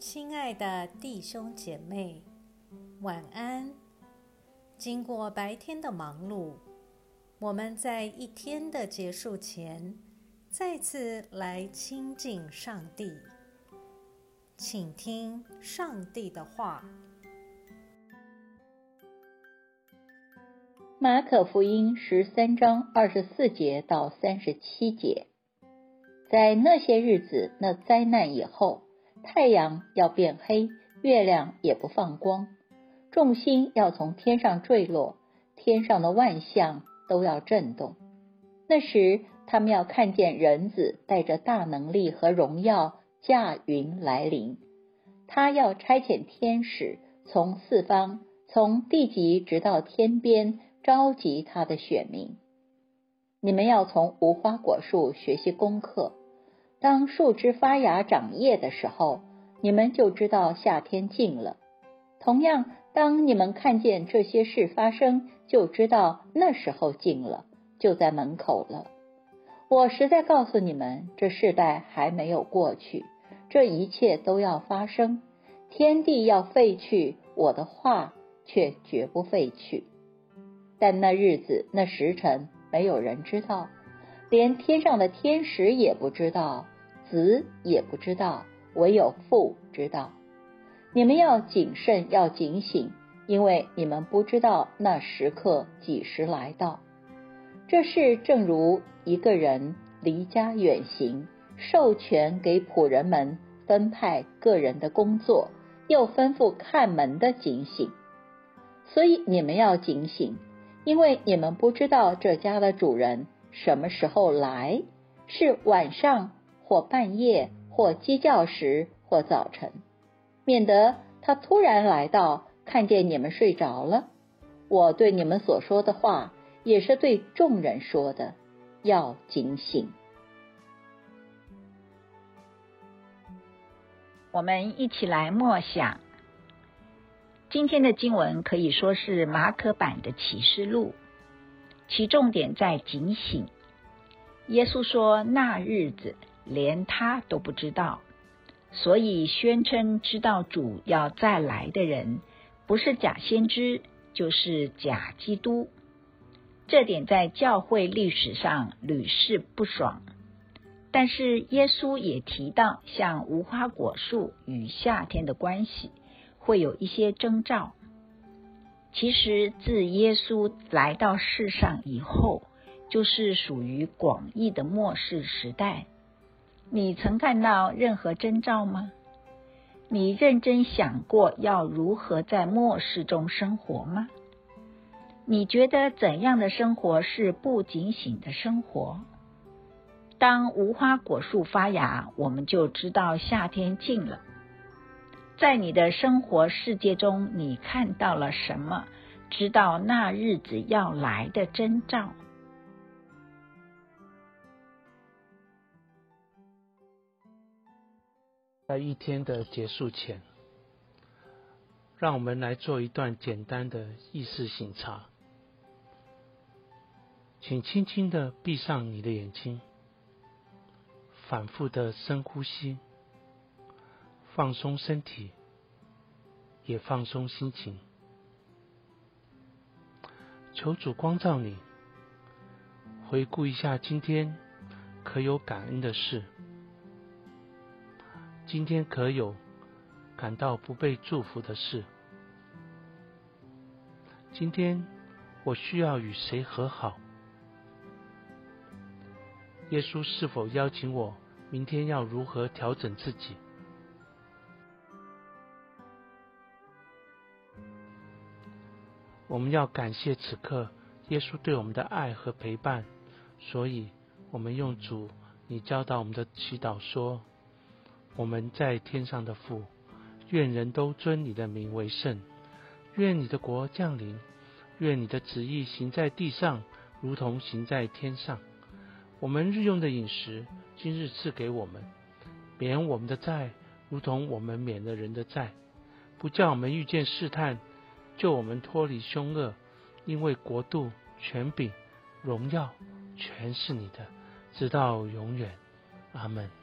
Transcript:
亲爱的弟兄姐妹，晚安。经过白天的忙碌，我们在一天的结束前，再次来亲近上帝，请听上帝的话。马可福音十三章二十四节到三十七节，在那些日子，那灾难以后。太阳要变黑，月亮也不放光，众星要从天上坠落，天上的万象都要震动。那时，他们要看见人子带着大能力和荣耀驾云来临。他要差遣天使从四方，从地极直到天边，召集他的选民。你们要从无花果树学习功课。当树枝发芽长叶的时候，你们就知道夏天近了。同样，当你们看见这些事发生，就知道那时候近了，就在门口了。我实在告诉你们，这世代还没有过去，这一切都要发生。天地要废去，我的话却绝不废去。但那日子、那时辰，没有人知道，连天上的天使也不知道。子也不知道，唯有父知道。你们要谨慎，要警醒，因为你们不知道那时刻几时来到。这事正如一个人离家远行，授权给仆人们分派个人的工作，又吩咐看门的警醒。所以你们要警醒，因为你们不知道这家的主人什么时候来，是晚上。或半夜，或鸡叫时，或早晨，免得他突然来到，看见你们睡着了。我对你们所说的话，也是对众人说的，要警醒。我们一起来默想今天的经文，可以说是马可版的启示录，其重点在警醒。耶稣说：“那日子。”连他都不知道，所以宣称知道主要再来的人，不是假先知，就是假基督。这点在教会历史上屡试不爽。但是耶稣也提到，像无花果树与夏天的关系，会有一些征兆。其实自耶稣来到世上以后，就是属于广义的末世时代。你曾看到任何征兆吗？你认真想过要如何在末世中生活吗？你觉得怎样的生活是不警醒的生活？当无花果树发芽，我们就知道夏天近了。在你的生活世界中，你看到了什么？知道那日子要来的征兆？在一天的结束前，让我们来做一段简单的意识醒察。请轻轻的闭上你的眼睛，反复的深呼吸，放松身体，也放松心情。求主光照你，回顾一下今天可有感恩的事。今天可有感到不被祝福的事？今天我需要与谁和好？耶稣是否邀请我明天要如何调整自己？我们要感谢此刻耶稣对我们的爱和陪伴，所以我们用主你教导我们的祈祷说。我们在天上的父，愿人都尊你的名为圣。愿你的国降临。愿你的旨意行在地上，如同行在天上。我们日用的饮食，今日赐给我们，免我们的债，如同我们免了人的债。不叫我们遇见试探，救我们脱离凶恶。因为国度、权柄、荣耀，全是你的，直到永远。阿门。